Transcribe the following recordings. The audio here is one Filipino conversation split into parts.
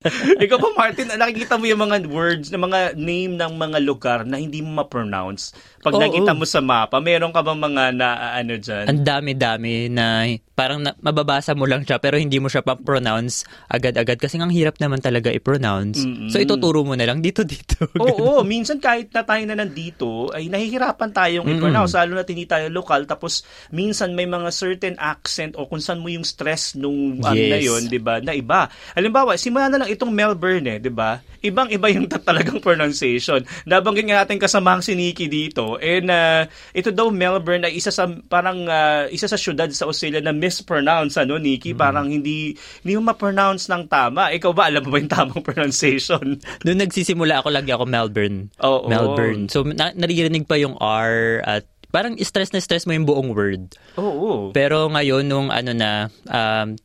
Ikaw pa, Martin, nakikita mo yung mga words, na mga name ng mga lugar na hindi mo ma-pronounce. Pag Oo. nakita mo sa mapa, meron ka bang mga na ano dyan? Ang dami-dami na parang na, mababasa mo lang siya pero hindi mo siya pa-pronounce agad-agad kasi ang hirap naman talaga i-pronounce. Mm-mm. So ituturo mo na lang dito-dito. Oo, minsan kahit na tayo na nandito, ay nahihirapan tayong i-pronounce, lalo na hindi tayo lokal. Tapos, minsan may mga certain accent o kung saan mo yung stress nung ano Yes. na yun, di ba, na iba. Halimbawa, simula na lang itong Melbourne, eh, di ba? Ibang-iba yung ta- talagang pronunciation. Nabanggit nga natin kasamang si Nikki dito, and uh, ito daw Melbourne ay isa sa, parang, uh, isa sa syudad sa Australia na mispronounce, ano, Nikki? Parang hindi, hindi mo ma-pronounce ng tama. Ikaw ba, alam mo ba yung tamang pronunciation? Doon nagsisimula ako lagi ako Melbourne. Oo. Melbourne. So na- naririnig pa yung R at parang stress na stress mo yung buong word. Oo. Pero ngayon nung ano na um,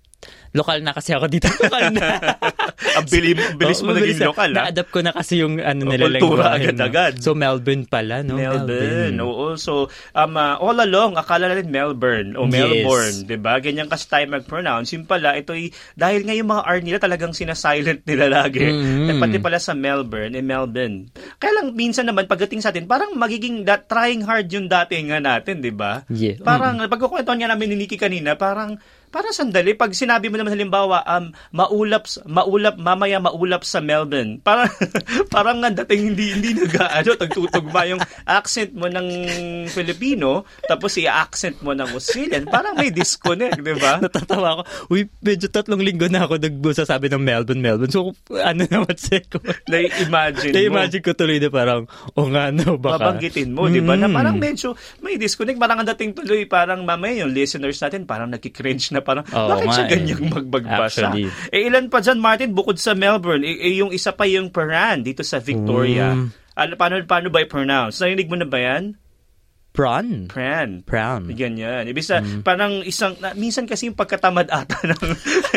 lokal na kasi ako dito. Lokal na. Ang bilis, bilis mo naging mabilis na. lokal, ha? Na-adapt ko na kasi yung ano O, nila kultura lengguwahe, no? agad-agad. So Melbourne pala, no? Melbourne. Oo. So, um, uh, all along, akala natin Melbourne o Yes. Melbourne, di ba? Ganyan kasi tayo mag-pronounce. Yung pala, ito ay, dahil nga yung mga R nila talagang sinasilent nila lagi. Mm. Eh, pati pala sa Melbourne, eh Melbourne. Kaya lang, minsan naman, pagdating sa atin, parang magiging that, trying hard yung dati nga natin, di ba? Yeah. Parang, mm. pagkukwentuhan nga namin ni Nikki kanina, parang, parang sandali, pag sinabi mo naman halimbawa, um, maulap, maulap, mamaya maulap sa Melbourne. Parang, parang nga dating hindi, hindi nag, ano, tagtutugma yung accent mo ng Filipino, tapos i-accent mo ng Australian. Parang may disconnect, di ba? Natatawa ako. Uy, medyo tatlong linggo na ako nagsasabi ng Melbourne, Melbourne. So, ano naman seko? Na-imagine mo. Na-imagine ko tuloy na parang, o nga no, baka. babanggitin mo, di ba? Na Mm. parang medyo may disconnect. Parang ang dating tuloy, parang mamaya yung listeners natin, parang nagkikringe na parang, Oo bakit siya nga eh. ganyang magbagbasa? Actually. Eh, ilan pa dyan, Martin, bukod sa Melbourne, eh, eh, yung isa pa yung Peran, dito sa Victoria. Mm. Ano, paano, paano ba i-pronounce? Narinig mo na ba yan? Prawn. Pran. Prawn. Ganyan. Ibig sa, Mm. parang isang, na, minsan kasi yung pagkatamad ata ng,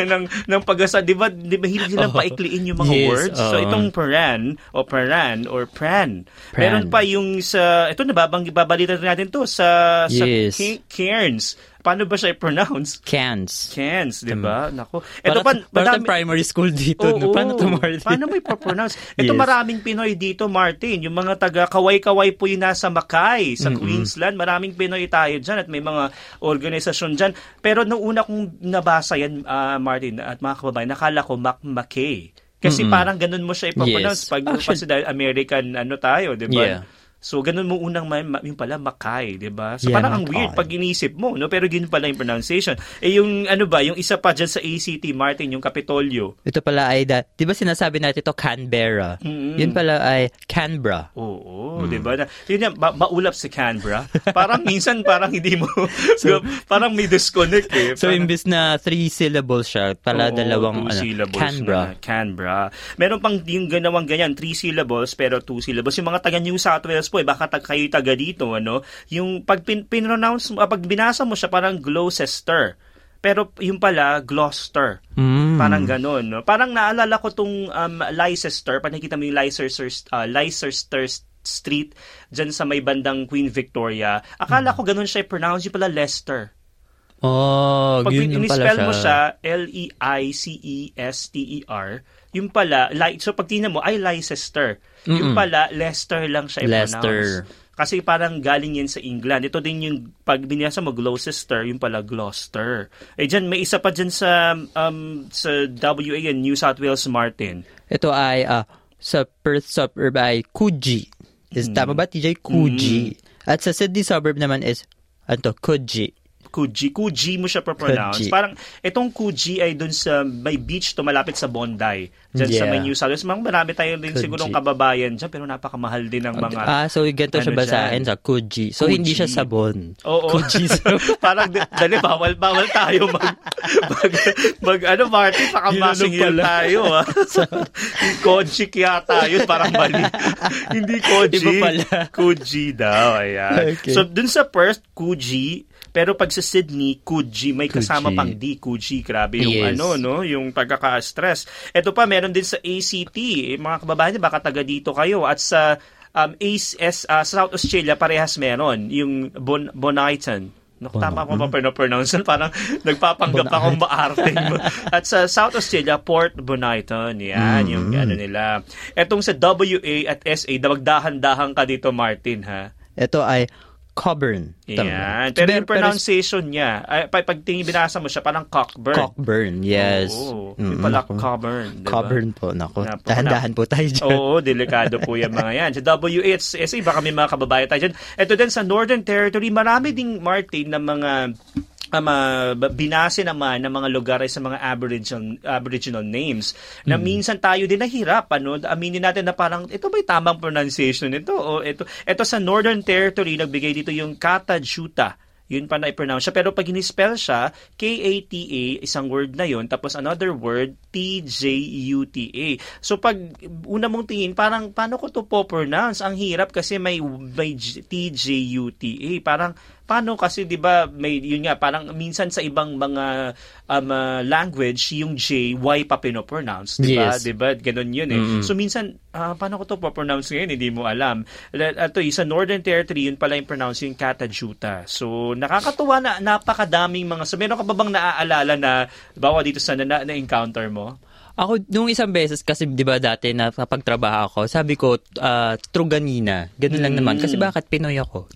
ng, ng pag-asa, di ba, di ba, hindi nilang Oo. paikliin yung mga Yes, words? So, oo. itong paran, o paran, or pran. Pran. Meron pa yung sa, ito, nababang, babalita natin to, sa, sa Yes. Ca- Cairns. Paano ba siya i-pronounce? Cans. Cairns, di ba? Nako. Ito Parang, pa, parang primary school dito. Oo. no? Paano to, Martin? Paano mo i-pronounce? Ito Yes. maraming Pinoy dito, Martin. Yung mga taga Kaway-Kaway po yung nasa Mackay, sa Queensland. Maraming Pinoy tayo dyan at may mga organisasyon dyan. Pero nung una kong nabasa yan, ah, Martin, at mga kababayan, nakala ko Mac Mackay. Kasi Mm-mm. parang ganun mo siya i-pronounce Yes. pag Actually- kasi dahil American ano tayo, di ba? Yeah. So, ganun mo unang ma- ma- yung pala, Mackay, di ba? So, Yeah, parang ang weird pag inisip mo, no? Pero ganun pala yung pronunciation. Eh, yung ano ba, yung isa pa dyan sa ACT, Martin, yung Kapitolyo. Ito pala ay, da, di ba sinasabi natin ito Canberra? Mm-mm. Yun pala ay Canberra. Oo, Hmm. di ba? Na- Yun yan, ma- maulap si Canberra. Parang minsan parang hindi mo, parang may disconnect eh. So, Parang- imbis na three syllables siya, pala Oo, dalawang ano, syllables Canberra. na, Canberra. Meron pang yung ganawang ganyan, three syllables pero two syllables. Yung mga taga New South Wales po, eh, baka tag, kayo taga dito, ano, yung pag pin, pinronounce mo, ah, pag binasa mo siya, parang Gloucester. Pero yung pala, Gloucester. Mm. Parang ganun. No? Parang naalala ko tong um, Leicester, pag nakita mo yung Leicester, uh, Leicester Street dyan sa may bandang Queen Victoria. Akala ko ganun siya i-pronounce yung pala Leicester. Oh, Pag yun yung pala siya. mo siya, L-E-I-C-E-S-T-E-R, yung pala, like, so pag tingnan mo, ay Leicester. Yung Mm-mm. pala, Leicester lang siya Leicester. i-pronounce. Kasi parang galing yan sa England. Ito din yung, pag binasa mo Gloucester, yung pala Gloucester. Eh dyan, may isa pa dyan sa, um, sa WA and New South Wales, Martin. Ito ay ah, sa Perth suburb ay Coogee. Is tama ba TJ Coogee? At sa Sydney suburb naman is ano to, Coogee. Coogee. Coogee mo siya pronounce. Parang, itong Coogee ay dun sa, may beach to malapit sa Bondi. Diyan sa Yeah. may New South Wales. Mga marami tayo din Coogee. sigurong kababayan dyan, pero napakamahal din ng mga... Ah, so ganito siya ano basahin dyan? sa Coogee. So hindi siya sabon. Oo. Coogee. So, parang dali bawal bawal tayo mag mag, mag ano Marty baka masingil tayo ah. Koji yata yun parang mali. Hindi Koji. Iba pala. Koji daw ayan. Okay. So dun sa Perth Koji pero pag sa Sydney, Kuji, may kasama Kuji. pang D, Kuji. Grabe yung Yes. ano, no? Yung pagkaka-stress. Ito pa, meron din sa ACT. Eh, mga kababayan, baka taga dito kayo. At sa um, ACE, uh, South Australia, parehas meron. Yung bon, Boniton. Naku, tama ko ba pinopronounce? Parang nagpapanggap akong maarte. At sa South Australia, Port Bonython. Yan, yung ano nila. Etong sa WA at SA, dawagdahan-dahan ka dito, Martin, ha? Ito ay Coburn. Yan. Pero yung pronunciation niya, ay, pag, tingin binasa mo siya, parang Cockburn. Cockburn, yes. Oo. Yung pala Cockburn. Diba? Cockburn po, nako. Napo, Dahan-dahan po tayo dyan. Oo, delikado po yung mga yan. Sa WHSA, baka may mga kababayan tayo dyan. Ito din sa Northern Territory, marami ding, Martin, na mga um, uh, binase naman ng mga lugar ay sa mga aboriginal aboriginal names na minsan tayo din nahirap ano aminin natin na parang ito ba'y tamang pronunciation nito o ito ito sa Northern Territory nagbigay dito yung Katajuta yun pa na i-pronounce siya. Pero pag in-spell siya, K-A-T-A, isang word na yun, tapos another word, T-J-U-T-A. So pag una mong tingin, parang paano ko to po pronounce? Ang hirap kasi may, may T-J-U-T-A. Parang paano kasi 'di ba may yun nga parang minsan sa ibang mga um, uh, language yung J Y pa pino-pronounce 'di ba? Yes. 'di ba? Ganun yun eh. So minsan ah, paano ko to pronounce ngayon? Hindi mo alam. Ito sa Northern Territory yun pala yung pronounce yung Katajuta so nakakatuwa na napakadaming mga so meron ka ba bang naaalala na bawa dito sa na, na encounter mo Ako, nung isang beses, kasi di ba dati na pagtrabaho ako, sabi ko, ah, Truganina. Ganun lang naman. Kasi bakit Pinoy ako?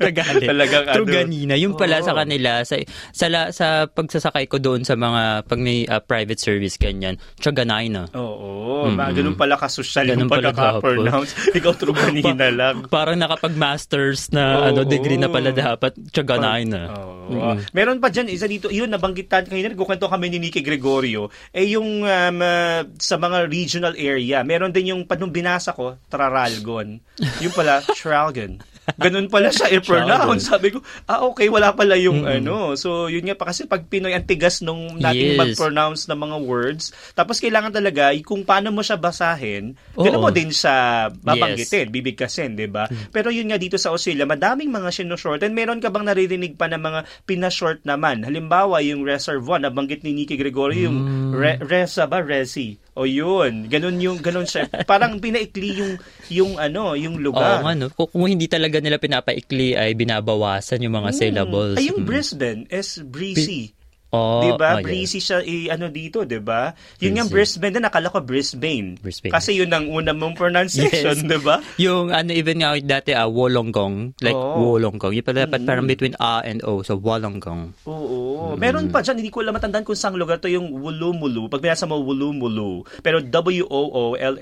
Tagalog. Talagang ano. Truganina. Yung pala Oo. sa kanila, sa, sa, sa pagsasakay ko doon sa mga, pag may ah, private service, ganyan, Truganina. Oo, mm ganun pala kasosyal yung Ganun pala pagkaka-pronounce. Ikaw true kanina lang. Parang nakapag-masters na Oo. ano degree na pala dapat, Truganina. Oo. Meron pa dyan, isa dito, yun, nabanggitan kanina, nagkukwento kami ni Nicky Gregorio, eh yung um, uh, sa mga regional area, meron din yung, panong binasa ko, Traralgon. Yung pala, Tralgon. Ganun pala siya i-pronounce. Sabi ko, ah okay, wala pala yung ano. So, yun nga pa kasi pag Pinoy, ang tigas nung nating Yes. mag-pronounce ng mga words. Tapos kailangan talaga, kung paano mo siya basahin, ganun Oo. mo din siya babanggitin, bibigkasin, di ba? Pero yun nga dito sa Australia, madaming mga sinushorten. Meron ka bang naririnig pa ng mga pinashort naman? Halimbawa, yung Reservoir, nabanggit ni Nicky Gregorio, yung Re- Resa ba? Resi. O yun, ganun yung, ganun siya. Parang pinaikli yung, yung ano, yung Oo lugar. nga, no? Kung, kung hindi talaga nila pinapaikli, ay binabawasan yung mga syllables. Ay, yung Mm. Brisbane is breezy. Oh, 'Di ba? oh. Breezy siya i ano dito, 'di ba? Yun nga. Brisbane din nakala ko Brisbane. Brisbane. Kasi yun ang una mong pronunciation, Yes. 'di ba? Yung ano, even nga dati, ah, Wollongong. Like, Oo. Wollongong. Yung pala, dapat Mm. parang between A and O. So, Wollongong. Oo. Meron pa dyan, hindi ko alam matandaan kung saan lugar to yung Wulumulu. Pag binasa mo Wulumulu. Pero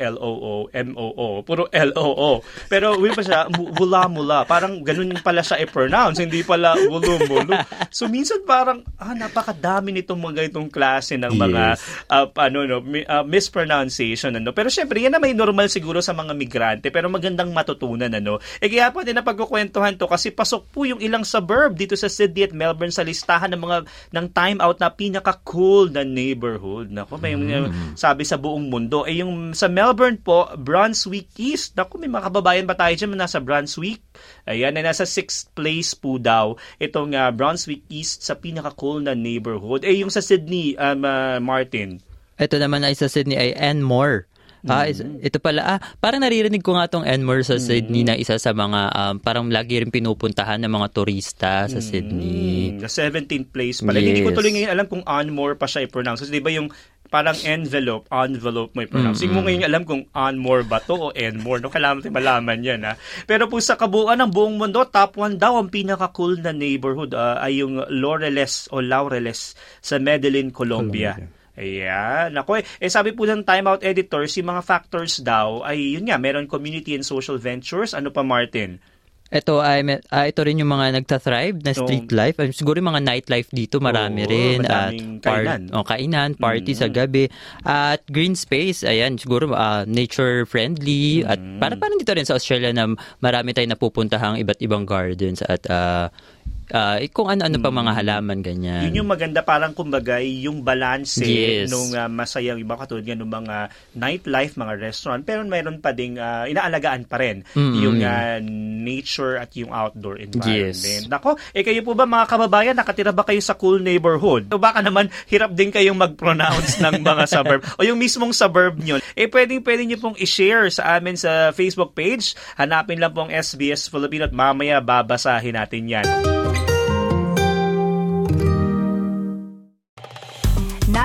W-O-O-L-L-O-O-M-O-O. Puro L-O-O. Pero wala pa siya, mu- Wulamula. Parang ganun pala siya i-pronounce. Hindi pala Wulumulu. So minsan parang, ah, napakadami nitong mga itong klase ng mga Yes. uh, ano, no, mi- uh, mispronunciation. Ano. Pero syempre, yan na may normal siguro sa mga migrante. Pero magandang matutunan. Ano. Eh kaya pa din na pagkukwentuhan to kasi pasok po yung ilang suburb dito sa Sydney at Melbourne sa listahan ng mga ng time out na pinaka-cool na neighborhood. Nako, may Mm. sabi sa buong mundo. Eh yung sa Melbourne po, Brunswick East. Nako, may mga kababayan ba tayo dyan na nasa Brunswick? Ayan, na nasa sixth place po daw itong uh, Brunswick East sa pinaka-cool na neighborhood. Eh yung sa Sydney, um, uh, Martin. Ito naman ay sa Sydney ay Enmore. Ah, Mm. ito pala, ah, parang naririnig ko nga tong Enmore sa Sydney na isa sa mga, um, parang lagi rin pinupuntahan ng mga turista sa Sydney. Mm, sa 17th place pala. Hindi ko Yes. tuloy ngayon alam kung Onmore pa siya i-pronounce. Kasi di ba yung parang envelope, envelope mo i-pronounce. Hindi mo ngayon alam kung Onmore ba to o Enmore. No? Kailangan natin malaman yan. Ha? Pero po sa kabuuan ng buong mundo, top 1 daw ang pinaka-cool na neighborhood ah, ay yung Laureles o Laureles sa Medellin, Colombia. Ayan. Ako, eh, eh, sabi po ng Time Out Editor, si mga factors daw ay, yun nga, meron community and social ventures. Ano pa, Martin? Ito ay ah, ito rin yung mga nagta-thrive na street life. Ah, siguro yung mga nightlife dito marami Oo, rin at madaming kainan. oh, kainan, party sa gabi at green space. Ayan, siguro ah, nature friendly at para parang dito rin sa Australia na marami tayong napupuntahang iba't ibang gardens at ah, ah, kung ano-ano pa mga halaman ganyan. Yun yung maganda parang kumbaga yung balance Yes. nung uh, masayang iba katulad nga nung mga nightlife, mga restaurant pero mayroon pa ding uh, inaalagaan pa rin Mm. yung uh, nature at yung outdoor environment. Yes. Nako, eh kayo po ba mga kababayan nakatira ba kayo sa cool neighborhood? O baka naman hirap din kayong mag-pronounce ng mga suburb o yung mismong suburb nyo. Eh pwedeng pwede nyo pong i-share sa amin sa Facebook page. Hanapin lang pong SBS Filipino at mamaya babasahin natin yan.